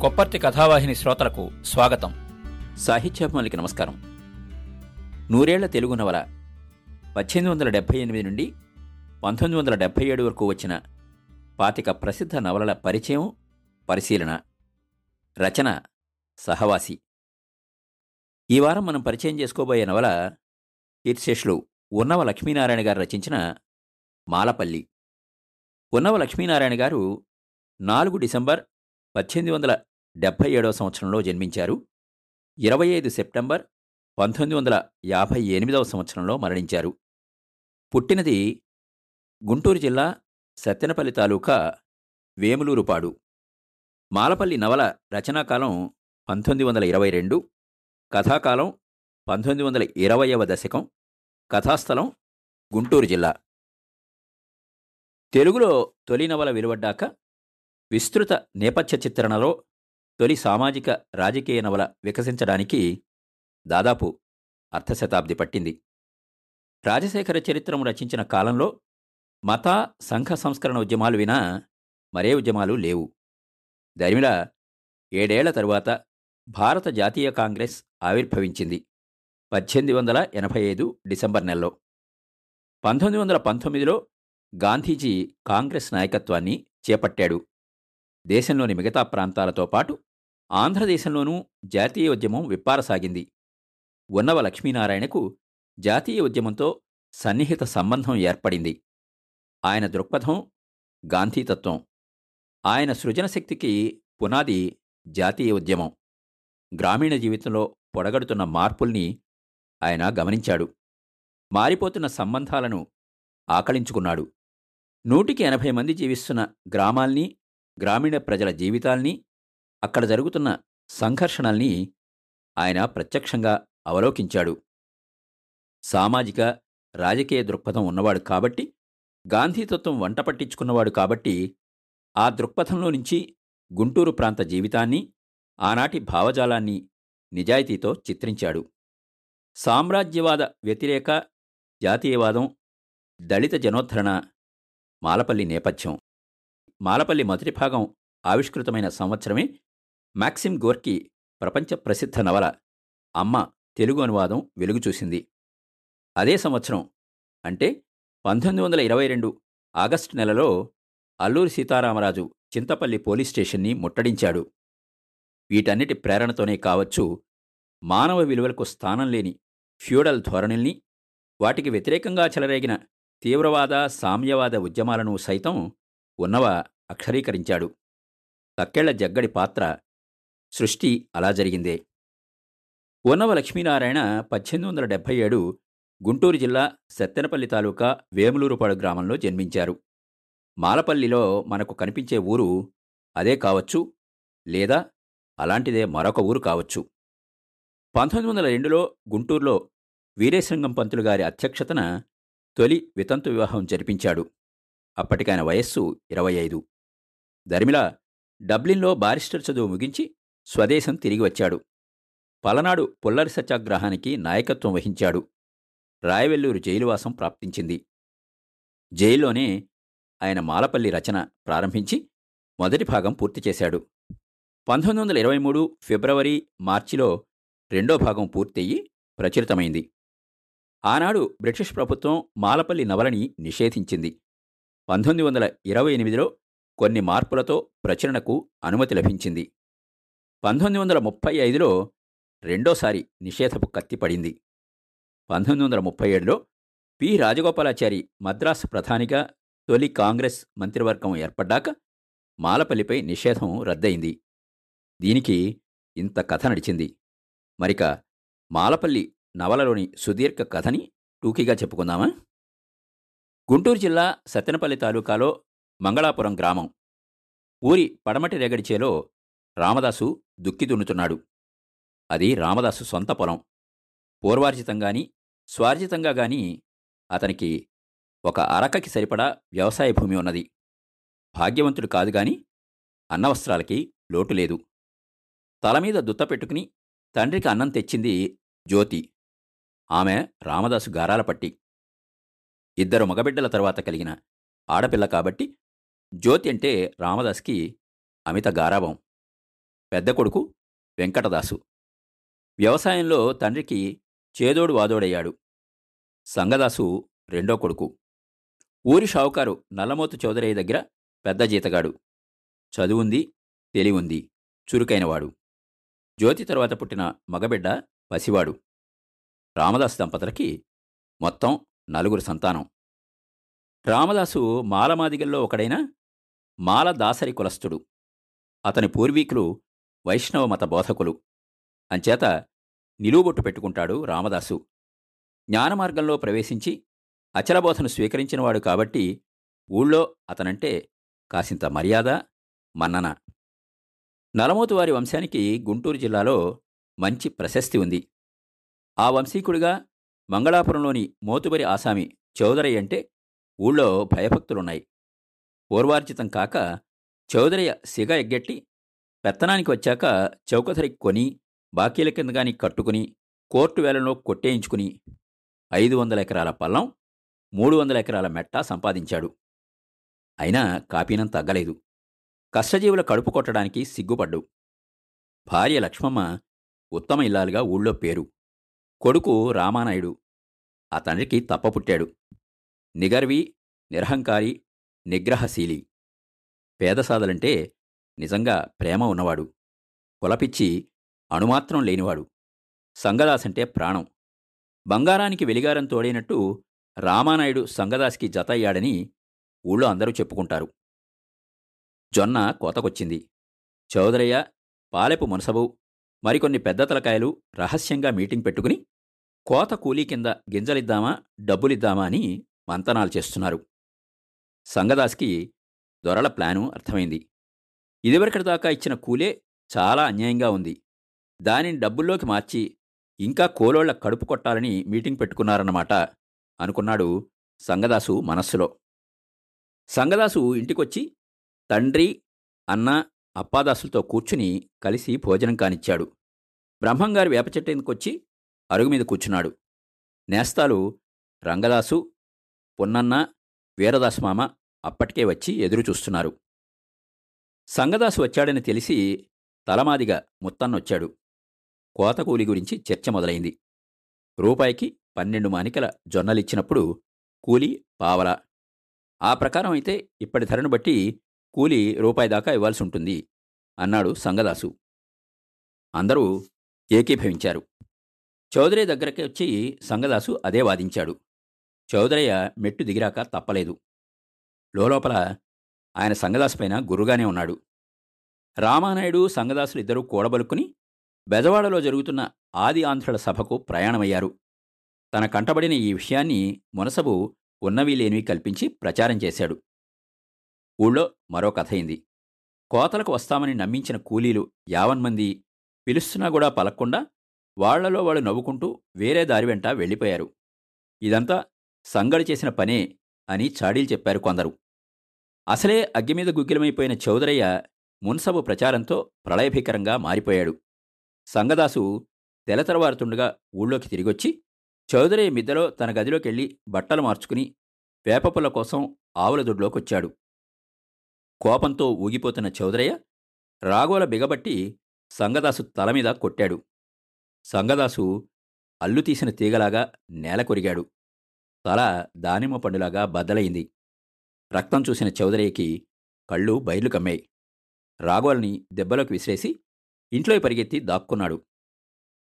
కొప్పర్తి కథావాహిని శ్రోతలకు స్వాగతం. సాహిత్యాభిమానికి నమస్కారం. నూరేళ్ళ తెలుగు నవల పద్దెనిమిది వందల డెబ్భై ఎనిమిది నుండి పంతొమ్మిది వందల డెబ్భై ఏడు వరకు వచ్చిన పాతిక ప్రసిద్ధ నవలల పరిచయం పరిశీలన రచన సహవాసి. ఈ వారం మనం పరిచయం చేసుకోబోయే నవల కీర్తిశేషులు ఉన్నవ లక్ష్మీనారాయణ గారు రచించిన మాలపల్లి. ఉన్నవ లక్ష్మీనారాయణ గారు నాలుగు డిసెంబర్ పద్దెనిమిది వందల డెబ్భై ఏడవ సంవత్సరంలో జన్మించారు. ఇరవై ఐదు సెప్టెంబర్ పంతొమ్మిది వందల యాభై ఎనిమిదవ సంవత్సరంలో మరణించారు. పుట్టినది గుంటూరు జిల్లా సత్తెనపల్లి తాలూకా వేములూరుపాడు. మాలపల్లి నవల రచనాకాలం పంతొమ్మిది వందల ఇరవై రెండు కథాకాలం పంతొమ్మిది వందల ఇరవయవ దశకం కథాస్థలం గుంటూరు జిల్లా. తెలుగులో తొలి నవల వెలువడ్డాక విస్తృత నేపథ్య చిత్రణలో తొలి సామాజిక రాజకీయ నవల వికసించడానికి దాదాపు అర్ధశతాబ్ది పట్టింది. రాజశేఖర చరిత్రము రచించిన కాలంలో మత సంఘ సంస్కరణ ఉద్యమాలు వినా మరే ఉద్యమాలు లేవు. దరిమిలా ఏడేళ్ళ తరువాత భారత జాతీయ కాంగ్రెస్ ఆవిర్భవించింది పద్దెనిమిది వందల ఎనభై ఐదు డిసెంబర్ నెలలో. పంతొమ్మిది వందల పంతొమ్మిదిలో గాంధీజీ కాంగ్రెస్ నాయకత్వాన్ని చేపట్టాడు. దేశంలోని మిగతా ప్రాంతాలతో పాటు ఆంధ్రదేశంలోనూ జాతీయ ఉద్యమం విప్పారసాగింది. ఉన్నవ లక్ష్మీనారాయణకు జాతీయ ఉద్యమంతో సన్నిహిత సంబంధం ఏర్పడింది. ఆయన దృక్పథం గాంధీతత్వం. ఆయన సృజనశక్తికి పునాది జాతీయ ఉద్యమం. గ్రామీణ జీవితంలో పొడగడుతున్న మార్పుల్ని ఆయన గమనించాడు. మారిపోతున్న సంబంధాలను ఆకళించుకున్నాడు. నూటికి ఎనభై మంది జీవిస్తున్న గ్రామాల్ని గ్రామీణ ప్రజల జీవితాల్ని అక్కడ జరుగుతున్న సంఘర్షణల్ని ఆయన ప్రత్యక్షంగా అవలోకించాడు. సామాజిక రాజకీయ దృక్పథం ఉన్నవాడు కాబట్టి గాంధీతత్వం వంట పట్టించుకున్నవాడు కాబట్టి ఆ దృక్పథంలో నుంచి గుంటూరు ప్రాంత జీవితాన్ని ఆనాటి భావజాలాన్ని నిజాయితీతో చిత్రించాడు. సామ్రాజ్యవాద వ్యతిరేక జాతీయవాదం దళిత జనోద్ధరణ మాలపల్లి నేపథ్యం. మాలపల్లి మొదటి భాగం ఆవిష్కృతమైన సంవత్సరమే మాక్సిమ్ గోర్కి ప్రపంచ ప్రసిద్ధ నవల అమ్మ తెలుగు అనువాదం వెలుగు చూసింది. అదే సంవత్సరం అంటే పంతొమ్మిది వందల ఇరవై రెండు ఆగస్టు నెలలో అల్లూరి సీతారామరాజు చింతపల్లి పోలీస్ స్టేషన్ని ముట్టడించాడు. వీటన్నిటి ప్రేరణతోనే కావచ్చు మానవ విలువలకు స్థానం లేని ఫ్యూడల్ ధోరణుల్ని వాటికి వ్యతిరేకంగా చెలరేగిన తీవ్రవాద సామ్యవాద ఉద్యమాలను సైతం ఉన్నవ అక్షరీకరించాడు. తక్కెళ్ళ జగ్గడి పాత్ర సృష్టి అలా జరిగిందే. ఉన్నవ లక్ష్మీనారాయణ పద్దెనిమిది వందల డెబ్భై ఏడు గుంటూరు జిల్లా సత్తెనపల్లి తాలూకా వేములూరుపాడు గ్రామంలో జన్మించారు. మాలపల్లిలో మనకు కనిపించే ఊరు అదే కావచ్చు లేదా అలాంటిదే మరొక ఊరు కావచ్చు. పంతొమ్మిది వందల రెండులో గుంటూరులో వీరేశలింగం పంతులు గారి అధ్యక్షతన తొలి వితంతు వివాహం జరిపించాడు. అప్పటికాయన వయస్సు ఇరవై ఐదు. దరిమిలా డబ్లిన్లో బారిస్టర్ చదువు ముగించి స్వదేశం తిరిగి వచ్చాడు. పలనాడు పుల్లరి సత్యాగ్రహానికి నాయకత్వం వహించాడు. రాయవెల్లూరు జైలువాసం ప్రాప్తించింది. జైల్లోనే ఆయన మాలపల్లి రచన ప్రారంభించి మొదటి భాగం పూర్తి చేశాడు. పంతొమ్మిది వందల ఇరవై మూడు ఫిబ్రవరి మార్చిలో రెండో భాగం పూర్తయ్యి ప్రచురితమైంది. ఆనాడు బ్రిటిష్ ప్రభుత్వం మాలపల్లి నవలని నిషేధించింది. పంతొమ్మిది వందల ఇరవై ఎనిమిదిలో కొన్ని మార్పులతో ప్రచురణకు అనుమతి లభించింది. పంతొమ్మిది వందల ముప్పై ఐదులో రెండోసారి నిషేధపు కత్తి పడింది. పంతొమ్మిది వందల ముప్పై ఏడులో పి. రాజగోపాలాచారి మద్రాసు ప్రధానిగా తొలి కాంగ్రెస్ మంత్రివర్గం ఏర్పడ్డాక మాలపల్లిపై నిషేధం రద్దయింది. దీనికి ఇంత కథ నడిచింది. మరిక మాలపల్లి నవలలోని సుదీర్ఘ కథని టూకీగా చెప్పుకుందామా? గుంటూరు జిల్లా సత్తెనపల్లి తాలూకాలో మంగళాపురం గ్రామం. ఊరి పడమటి రేగడిచేలో రామదాసు దుక్కి దున్నుతున్నాడు. అది రామదాసు సొంత పొలం. పూర్వార్జితంగాని స్వార్జితంగా గాని అతనికి ఒక అరకకి సరిపడా వ్యవసాయ భూమి ఉన్నది. భాగ్యవంతుడు కాదు గాని అన్నవస్త్రాలకి లోటు లేదు. తలమీద దుత్త పెట్టుకుని తండ్రికి అన్నం తెచ్చింది జ్యోతి. ఆమె రామదాసు గారాల పట్టి. ఇద్దరు మగబిడ్డల తర్వాత కలిగిన ఆడపిల్ల కాబట్టి జ్యోతి అంటే రామదాస్కి అమిత గారాభం. పెద్ద కొడుకు వెంకటదాసు. వ్యవసాయంలో తండ్రికి చేదోడు వాదోడయ్యాడు. సంగదాసు రెండో కొడుకు. ఊరి షావుకారు నల్లమోతు చౌదరయ్య దగ్గర పెద్ద జీతగాడు. చదువుంది తెలివుంది చురుకైనవాడు. జ్యోతి తరువాత పుట్టిన మగబిడ్డ పసివాడు. రామదాసు దంపతులకి మొత్తం నలుగురు సంతానం. రామదాసు మాలమాదిగల్లో ఒకడైన మాల దాసరి కులస్థుడు. అతని పూర్వీకులు వైష్ణవ మత బోధకులు. అంచేత నిలువబొట్టు పెట్టుకుంటాడు రామదాసు. జ్ఞానమార్గంలో ప్రవేశించి అచలబోధను స్వీకరించినవాడు కాబట్టి ఊళ్ళో అతనంటే కాసింత మర్యాద మన్నన. నలమోతువారి వంశానికి గుంటూరు జిల్లాలో మంచి ప్రశస్తి ఉంది. ఆ వంశీకుడిగా మంగళాపురంలోని మోతుబరి ఆసామి చౌదరయ్య అంటే ఊళ్ళో భయభక్తులున్నాయి. పూర్వార్జితం కాక చౌదరయ్య సిగ ఎగ్గెట్టి పెత్తనానికి వచ్చాక చౌకధరి కొని బాకీల కిందగాని కట్టుకుని కోర్టు వేలంలో కొట్టేయించుకుని ఐదు వందల ఎకరాల పల్లం మూడు వందల ఎకరాల మెట్ట సంపాదించాడు. అయినా కాపీనం తగ్గలేదు. కష్టజీవుల కడుపు కొట్టడానికి సిగ్గుపడ్డు. భార్య లక్ష్మమ్మ ఉత్తమ ఇల్లాలుగా ఊళ్ళో పేరు. కొడుకు రామానాయుడు. ఆ తండ్రికి తప్పపుట్టాడు నిగర్వి నిరహంకారి నిగ్రహశీలి. పేదసాదలంటే నిజంగా ప్రేమ ఉన్నవాడు. కులపిచ్చి అణుమాత్రం లేనివాడు. సంగదాసంటే ప్రాణం. బంగారానికి వెలిగారం తోడైనట్టు రామానాయుడు సంగదాస్కి జత అయ్యాడని ఊళ్ళో అందరూ చెప్పుకుంటారు. జొన్న కోతకొచ్చింది. చౌదరయ్య పాలెపు మునసబు మరికొన్ని పెద్ద తలకాయలు రహస్యంగా మీటింగ్ పెట్టుకుని కోత కూలీ కింద గింజలిద్దామా డబ్బులిద్దామా అని మంతనాలు చేస్తున్నారు. సంగదాస్కి దొరల ప్లాను అర్థమైంది. ఇదివరకటి దాకా ఇచ్చిన కూలే చాలా అన్యాయంగా ఉంది. దానిని డబ్బుల్లోకి మార్చి ఇంకా కోలోళ్ళ కడుపు కొట్టాలని మీటింగ్ పెట్టుకున్నారన్నమాట అనుకున్నాడు సంగదాసు మనస్సులో. సంగదాసు ఇంటికొచ్చి తండ్రి అన్న అప్పాదాసులతో కూర్చుని కలిసి భోజనం కానిచ్చాడు. బ్రహ్మంగారు వేప చెట్టెందుకొచ్చి అరుగు మీద కూర్చున్నాడు. నేస్తాలు రంగదాసు పొన్నన్న వీరదాసు మామ అప్పటికే వచ్చి ఎదురు చూస్తున్నారు సంగదాసు వచ్చాడని తెలిసి తలమాదిగా ముత్తన్నొచ్చాడు. కోతకూలి గురించి చర్చ మొదలైంది. రూపాయికి పన్నెండు మానికల జొన్నలిచ్చినప్పుడు కూలి పావల. ఆ ప్రకారం అయితే ఇప్పటి ధరను బట్టి కూలి రూపాయి దాకా ఇవ్వాల్సి ఉంటుంది అన్నాడు సంగదాసు. అందరూ ఏకీభవించారు. చౌదరి దగ్గరకి వచ్చి సంగదాసు అదే వాదించాడు. చౌదరయ్య మెట్టు దిగిరాక తప్పలేదు. లోపల ఆయన సంగదాసుపైన గురుగానే ఉన్నాడు. రామానాయుడు సంగదాసులు ఇద్దరూ కూడబలుక్కుని బెజవాడలో జరుగుతున్న ఆది ఆంధ్రుల సభకు ప్రయాణమయ్యారు. తన కంటబడిన ఈ విషయాన్ని మునసబు ఉన్నవి లేనివి కల్పించి ప్రచారం చేశాడు. ఊళ్ళో మరో కథయింది కోతలకు వస్తామని నమ్మించిన కూలీలు యావన్మంది పిలుస్తున్నా కూడా పలక్కుండా వాళ్ళలో వాళ్ళు నవ్వుకుంటూ వేరే దారి వెంట వెళ్ళిపోయారు. ఇదంతా సంగడి చేసిన పనే అని చాడీలు చెప్పారు కొందరు. అసలే అగ్గిమీద గుగ్గిలమైపోయిన చౌదరయ్య మున్సబు ప్రచారంతో ప్రళయభీకరంగా మారిపోయాడు. సంగదాసు తెలతరవారుతుండగా ఊళ్ళోకి తిరిగొచ్చి చౌదరయ్య మిద్దలో తన గదిలోకెళ్ళి బట్టలు మార్చుకుని వేపపుల్ల కోసం ఆవుల దొడ్లోకొచ్చాడు. కోపంతో ఊగిపోతున్న చౌదరయ్య రాగోల బిగబట్టి సంగదాసు తలమీద కొట్టాడు. సంగదాసు అల్లు తీసిన తీగలాగా నేల కొరిగాడు. తల దానిమ్మ పండులాగా బద్దలైంది. రక్తం చూసిన చౌదరయ్యకి కళ్ళు బయలు కమ్మాయి. రాగోల్ని దెబ్బలోకి విసిరేసి ఇంట్లో పరిగెత్తి దాక్కున్నాడు.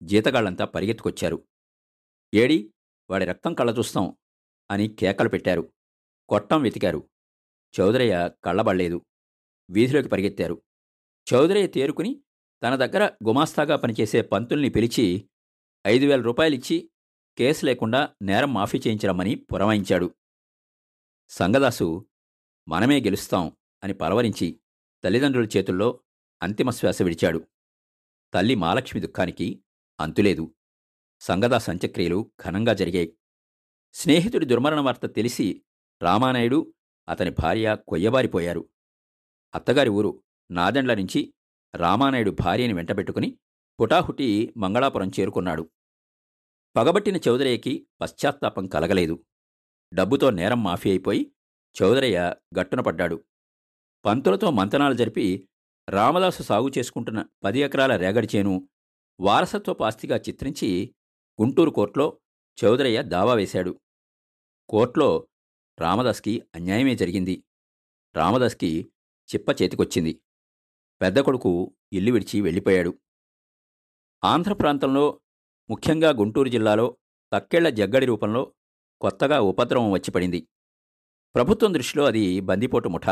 జీతగాళ్ళంతా పరిగెత్తుకొచ్చారు. ఏడి వాడి రక్తం కళ్ళ చూస్తాం అని కేకలు పెట్టారు. కొట్టం వెతికారు. చౌదరయ్య కళ్ళబడలేదు. వీధిలోకి పరిగెత్తారు. చౌదరయ్య తేరుకుని తన దగ్గర గుమాస్తాగా పనిచేసే పంతుల్ని పిలిచి ఐదు వేల రూపాయలిచ్చి కేసు లేకుండా నేరం మాఫీ చేయించరమ్మని పురమాయించాడు. సంగదాసు మనమే గెలుస్తాం అని పలవరించి తల్లిదండ్రుల చేతుల్లో అంతిమ శ్వాస విడిచాడు. తల్లి మాలక్ష్మి దుఃఖానికి అంతులేదు. సంగదాస్ అంత్యక్రియలు ఘనంగా జరిగాయి. స్నేహితుడి దుర్మరణ వార్త తెలిసి రామానాయుడు అతని భార్య కొయ్యబారిపోయారు. అత్తగారి ఊరు నాదెండ్ల నుంచి రామానాయుడు భార్యని వెంటబెట్టుకుని హుటాహుటి మంగళాపురం చేరుకున్నాడు. పగబట్టిన చౌదరయ్యకి పశ్చాత్తాపం కలగలేదు. డబ్బుతో నేరం మాఫీ అయిపోయి చౌదరయ్య గట్టున పడ్డాడు. పంతులతో మంతనాలు జరిపి రామదాసు సాగు చేసుకుంటున్న పది ఎకరాల రేగడి చేను వారసత్వ ఆస్తిగా చిత్రించి గుంటూరు కోర్టులో చౌదరయ్య దావా వేశాడు. కోర్టులో రామదాస్కి అన్యాయమే జరిగింది. రామదాస్కి చిప్ప చేతికొచ్చింది. పెద్ద కొడుకు ఇల్లు విడిచి వెళ్ళిపోయాడు. ఆంధ్ర ప్రాంతంలో ముఖ్యంగా గుంటూరు జిల్లాలో తక్కేళ్ళ జగ్గడి రూపంలో కొత్తగా ఉపద్రవం వచ్చిపడింది ప్రభుత్వం దృష్టిలో అది బందిపోటు ముఠ.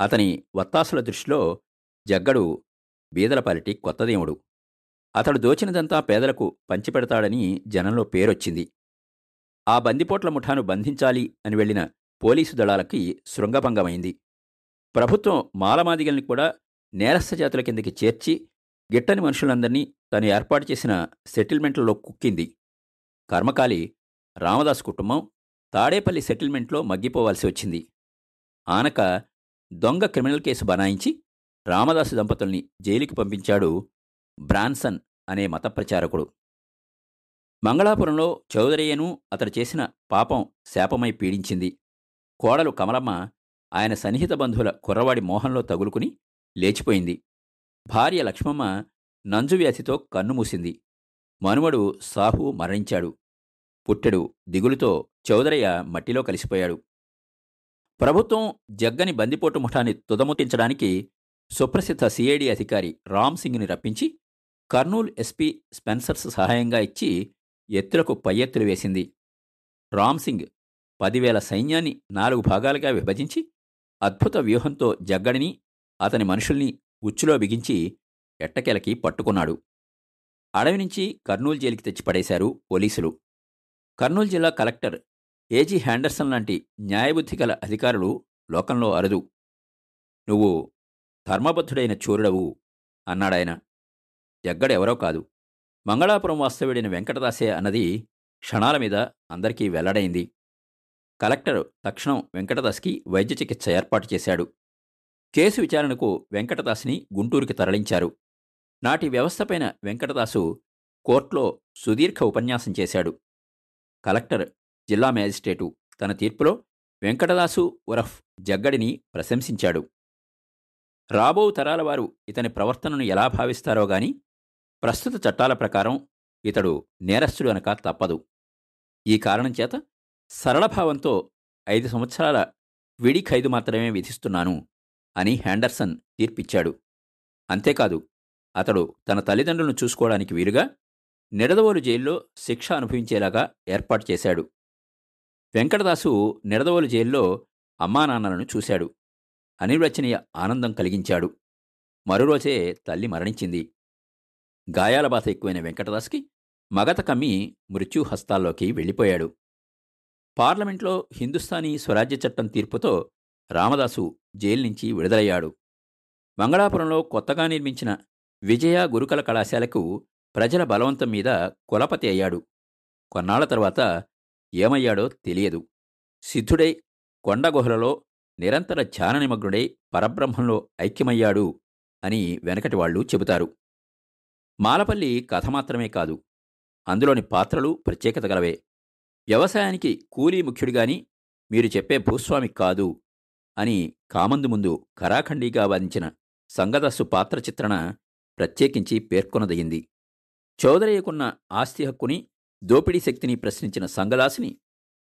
అతని వత్తాసుల దృష్టిలో జగ్గడు బీదలపాలిటి కొత్తదేవుడు అతడు దోచినదంతా పేదలకు పంచిపెడతాడని జనంలో పేరొచ్చింది. ఆ బందిపోట్ల ముఠాను బంధించాలి అని వెళ్ళిన పోలీసు దళాలకి శృంగభంగమైంది. ప్రభుత్వం మాలమాదిగల్ని కూడా నేరస్థ జాతుల కిందకి చేర్చి గిట్టని మనుషులందరినీ తను ఏర్పాటు చేసిన సెటిల్మెంట్లలో కుక్కింది. కర్మకాలి రామదాస్ కుటుంబం తాడేపల్లి సెటిల్మెంట్లో మగ్గిపోవాల్సి వచ్చింది. ఆనక దొంగ క్రిమినల్ కేసు బనాయించి రామదాసు దంపతుల్ని జైలుకి పంపించాడు బ్రాన్సన్ అనే మత ప్రచారకుడు మంగళాపురంలో చౌదరయ్యను అతడు చేసిన పాపం శాపమై పీడించింది. కోడలు కమలమ్మ ఆయన సన్నిహిత బంధువుల కుర్రవాడి మోహంలో తగులుకుని లేచిపోయింది. భార్య లక్ష్మమ్మ నంజువ్యాధితో కన్నుమూసింది మనుమడు సాహు మరణించాడు. పుట్టెడు దిగులుతో చౌదరయ్య మట్టిలో కలిసిపోయాడు. ప్రభుత్వం జగ్గని బందిపోటు ముఠాన్ని తుదముట్టించడానికి సుప్రసిద్ధ సిఐడి అధికారి రామ్ సింగ్ని రప్పించి కర్నూల్ ఎస్పీ స్పెన్సర్స్ సహాయంగా ఇచ్చి ఎత్తులకు పై ఎత్తులు వేసింది. రామ్ సింగ్ పదివేల సైన్యాన్ని నాలుగు భాగాలుగా విభజించి అద్భుత వ్యూహంతో జగ్గడిని అతని మనుషుల్ని ఉచ్చులో బిగించి ఎట్టకెలకి పట్టుకున్నాడు. అడవి నుంచి కర్నూలు జైలుకి తెచ్చి పడేశారు పోలీసులు. కర్నూలు జిల్లా కలెక్టర్ ఏజీ హ్యాండర్సన్ లాంటి న్యాయబుద్ధి గల అధికారులు లోకంలో అరుదు. నువ్వు ధర్మబద్ధుడైన చూరుడవు అన్నాడాయన జగ్గడెవరో కాదు. మంగళాపురం వాస్తవ్యుడైన వెంకటదాసే అన్నది క్షణాల మీద అందరికీ వెల్లడైంది. కలెక్టర్ తక్షణం వెంకటదాస్కి వైద్య చికిత్స ఏర్పాటు చేశాడు. కేసు విచారణకు వెంకటదాస్ని గుంటూరుకి తరలించారు. నాటి వ్యవస్థపైన వెంకటదాసు కోర్టులో సుదీర్ఘ ఉపన్యాసం చేశాడు. కలెక్టర్ జిల్లా మ్యాజిస్ట్రేటు తన తీర్పులో వెంకటదాసు ఉరఫ్ జగ్గడిని ప్రశంసించాడు. రాబో తరాల వారు ఇతని ప్రవర్తనను ఎలా భావిస్తారో గాని ప్రస్తుత చట్టాల ప్రకారం ఇతడు నేరస్తుడు అనక తప్పదు. ఈ కారణం చేత సరళభావంతో ఐదు సంవత్సరాల విడి ఖైదు మాత్రమే విధిస్తున్నాను అని హ్యాండర్సన్ తీర్పిచ్చాడు. అంతేకాదు అతడు తన తల్లిదండ్రులను చూసుకోవడానికి వీలుగా నిడదవోలు జైల్లో శిక్ష అనుభవించేలాగా ఏర్పాటు చేశాడు. వెంకటదాసు నిడదవోలు జైల్లో అమ్మానాన్నలను చూశాడు. అనిర్వచనీయ ఆనందం కలిగించాడు. మరోరోజే తల్లి మరణించింది. గాయాల బాధ ఎక్కువైన వెంకటదాస్కి మగత కమ్మి మృత్యుహస్తాల్లోకి వెళ్ళిపోయాడు. పార్లమెంట్లో హిందుస్థానీ స్వరాజ్య చట్టం తీర్పుతో రామదాసు జైలు నుంచి విడుదలయ్యాడు. మంగళాపురంలో కొత్తగా నిర్మించిన విజయ గురుకుల కళాశాలకు ప్రజల బలవంతం మీద కులపతి అయ్యాడు. కొన్నాళ్ళ తర్వాత ఏమయ్యాడో తెలియదు. సిద్ధుడై కొండగుహలలో నిరంతర ధ్యాననిమగ్నుడై పరబ్రహ్మంలో ఐక్యమయ్యాడు అని వెనకటి వాళ్ళు చెబుతారు. మాలపల్లి కథ మాత్రమే కాదు అందులోని పాత్రలు ప్రత్యేకత గలవే. వ్యవసాయానికి కూలీ ముఖ్యుడిగాని మీరు చెప్పే భూస్వామి కాదు అని కామందు ముందు కరాఖండిగా వాదించిన సంగదస్సు పాత్ర చిత్రణ ప్రత్యేకించి పేర్కొనదగింది. చౌదరయ్యకున్న ఆస్తి హక్కుని దోపిడీ శక్తిని ప్రశ్నించిన సంగదాసిని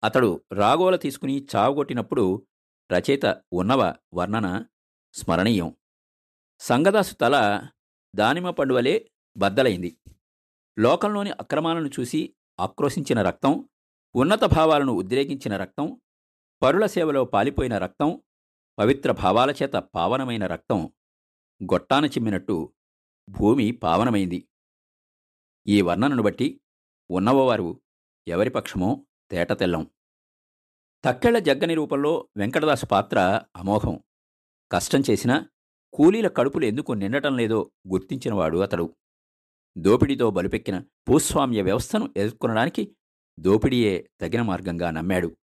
అతడు రాగోల తీసుకుని చావుగొట్టినప్పుడు రచయిత ఉన్నవ వర్ణన స్మరణీయం. సంగదాసు తల దానిమ పండువలే బద్దలైంది. లోకంలోని అక్రమాలను చూసి ఆక్రోశించిన రక్తం ఉన్నత భావాలను ఉద్రేకించిన రక్తం పరుల సేవలో పాలిపోయిన రక్తం పవిత్ర భావాల చేత పావనమైన రక్తం గొట్టాన చిమ్మినట్టు భూమి పావనమైంది. ఈ వర్ణనను బట్టి ఉన్నవవారు ఎవరి పక్షమో తేటతెల్లం తక్కెళ్ళ జగ్గని రూపంలో వెంకటదాసు పాత్ర అమోఘం. కష్టం చేసినా కూలీల కడుపులు ఎందుకు నిండటం లేదో గుర్తించినవాడు అతడు. దోపిడీతో బలుపెక్కిన భూస్వామ్య వ్యవస్థను ఎదుర్కొనడానికి దోపిడీయే తగిన మార్గంగా నమ్మాడు.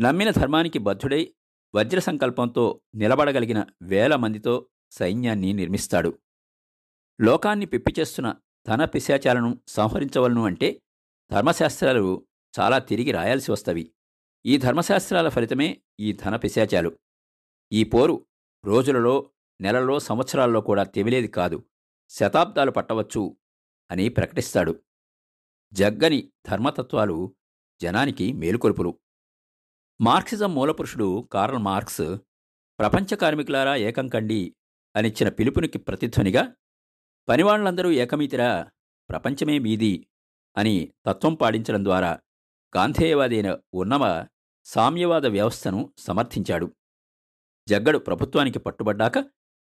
నమ్మిన ధర్మానికి బద్ధుడై వజ్ర సంకల్పంతో నిలబడగలిగిన వేల మందితో సైన్యాన్ని నిర్మిస్తాడు. లోకాన్ని పిప్పిచేస్తున్న ధన పిశాచాలను సంహరించవలను అంటే ధర్మశాస్త్రాలు చాలా తిరిగి రాయాల్సి వస్తవి. ఈ ధర్మశాస్త్రాల ఫలితమే ఈ ధన పిశాచాలు. ఈ పోరు రోజులలో నెలలో సంవత్సరాల్లో కూడా తెమిలేది కాదు. శతాబ్దాలు పట్టవచ్చు అని ప్రకటిస్తాడు. జగ్గని ధర్మతత్వాలు జనానికి మేలుకొలుపులు. మార్క్సిజం మూలపురుషుడు కార్ల్ మార్క్స్ ప్రపంచ కార్మికులారా ఏకం కండి అనిచ్చిన పిలుపునికి ప్రతిధ్వనిగా పనివాళ్ళందరూ ఏకమీతిరా ప్రపంచమే మీది అని తత్వం పాటించడం ద్వారా గాంధేయవాదైన ఉన్నవ సామ్యవాద వ్యవస్థను సమర్థించాడు. జగ్గడు ప్రభుత్వానికి పట్టుబడ్డాక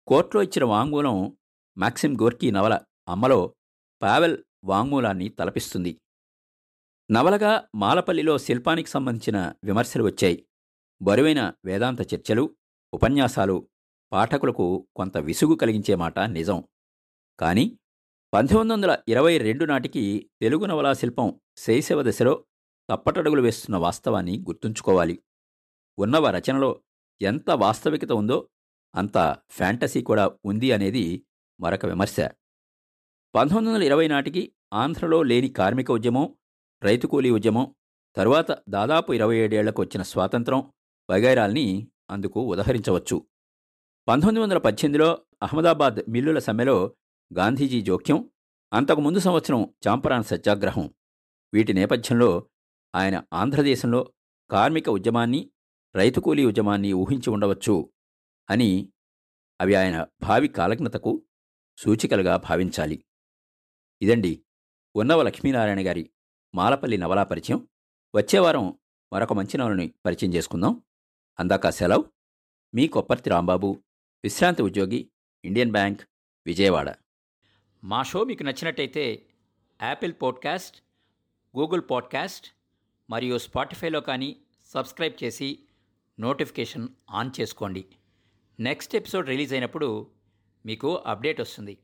కోర్టులో ఇచ్చిన వాంగ్మూలం మాక్సిమ్ గోర్కీ నవల అమ్మలో పావెల్ వాంగ్మూలాన్ని తలపిస్తుంది. నవలగా మాలపల్లిలో శిల్పానికి సంబంధించిన విమర్శలు వచ్చాయి. బరువైన వేదాంత చర్చలు ఉపన్యాసాలు పాఠకులకు కొంత విసుగు కలిగించే మాట నిజం. కానీ పంతొమ్మిది వందల ఇరవై రెండు నాటికి తెలుగు నవలా శిల్పం శైశవ దశలో తప్పటడుగులు వేస్తున్న వాస్తవాన్ని గుర్తుంచుకోవాలి. ఉన్నవ రచనలో ఎంత వాస్తవికత ఉందో అంత ఫ్యాంటసీ కూడా ఉంది అనేది మరొక విమర్శ. పంతొమ్మిది వందల ఇరవై నాటికి ఆంధ్రలో లేని కార్మిక ఉద్యమం రైతు కూలీ ఉద్యమం తరువాత దాదాపు ఇరవై ఏడేళ్ళకు వచ్చిన స్వాతంత్రం వగైరాల్ని అందుకు ఉదహరించవచ్చు. పంతొమ్మిది వందల పద్దెనిమిదిలో అహ్మదాబాద్ మిల్లుల సమ్మెలో గాంధీజీ జోక్యం అంతకుముందు సంవత్సరం చాంపరాన్ సత్యాగ్రహం. వీటి నేపథ్యంలో ఆయన ఆంధ్రదేశంలో కార్మిక ఉద్యమాన్ని రైతు కూలీ ఉద్యమాన్ని ఊహించి ఉండవచ్చు అని అవి ఆయన భావి కాలజ్ఞతకు సూచికలుగా భావించాలి. ఇదండి ఉన్నవ లక్ష్మీనారాయణ గారి మాలపల్లి నవలా పరిచయం. వచ్చేవారం మరొక మంచి నవలని పరిచయం చేసుకుందాం. అందాక సెలవు. మీ కొప్పర్తి రాంబాబు విశ్రాంతి ఉద్యోగి ఇండియన్ బ్యాంక్ విజయవాడ. మా షో మీకు నచ్చినట్టయితే యాపిల్ పాడ్కాస్ట్ గూగుల్ పాడ్కాస్ట్ మరియు స్పాటిఫైలో కానీ సబ్స్క్రైబ్ చేసి నోటిఫికేషన్ ఆన్ చేసుకోండి. నెక్స్ట్ ఎపిసోడ్ రిలీజ్ అయినప్పుడు మీకు అప్డేట్ వస్తుంది.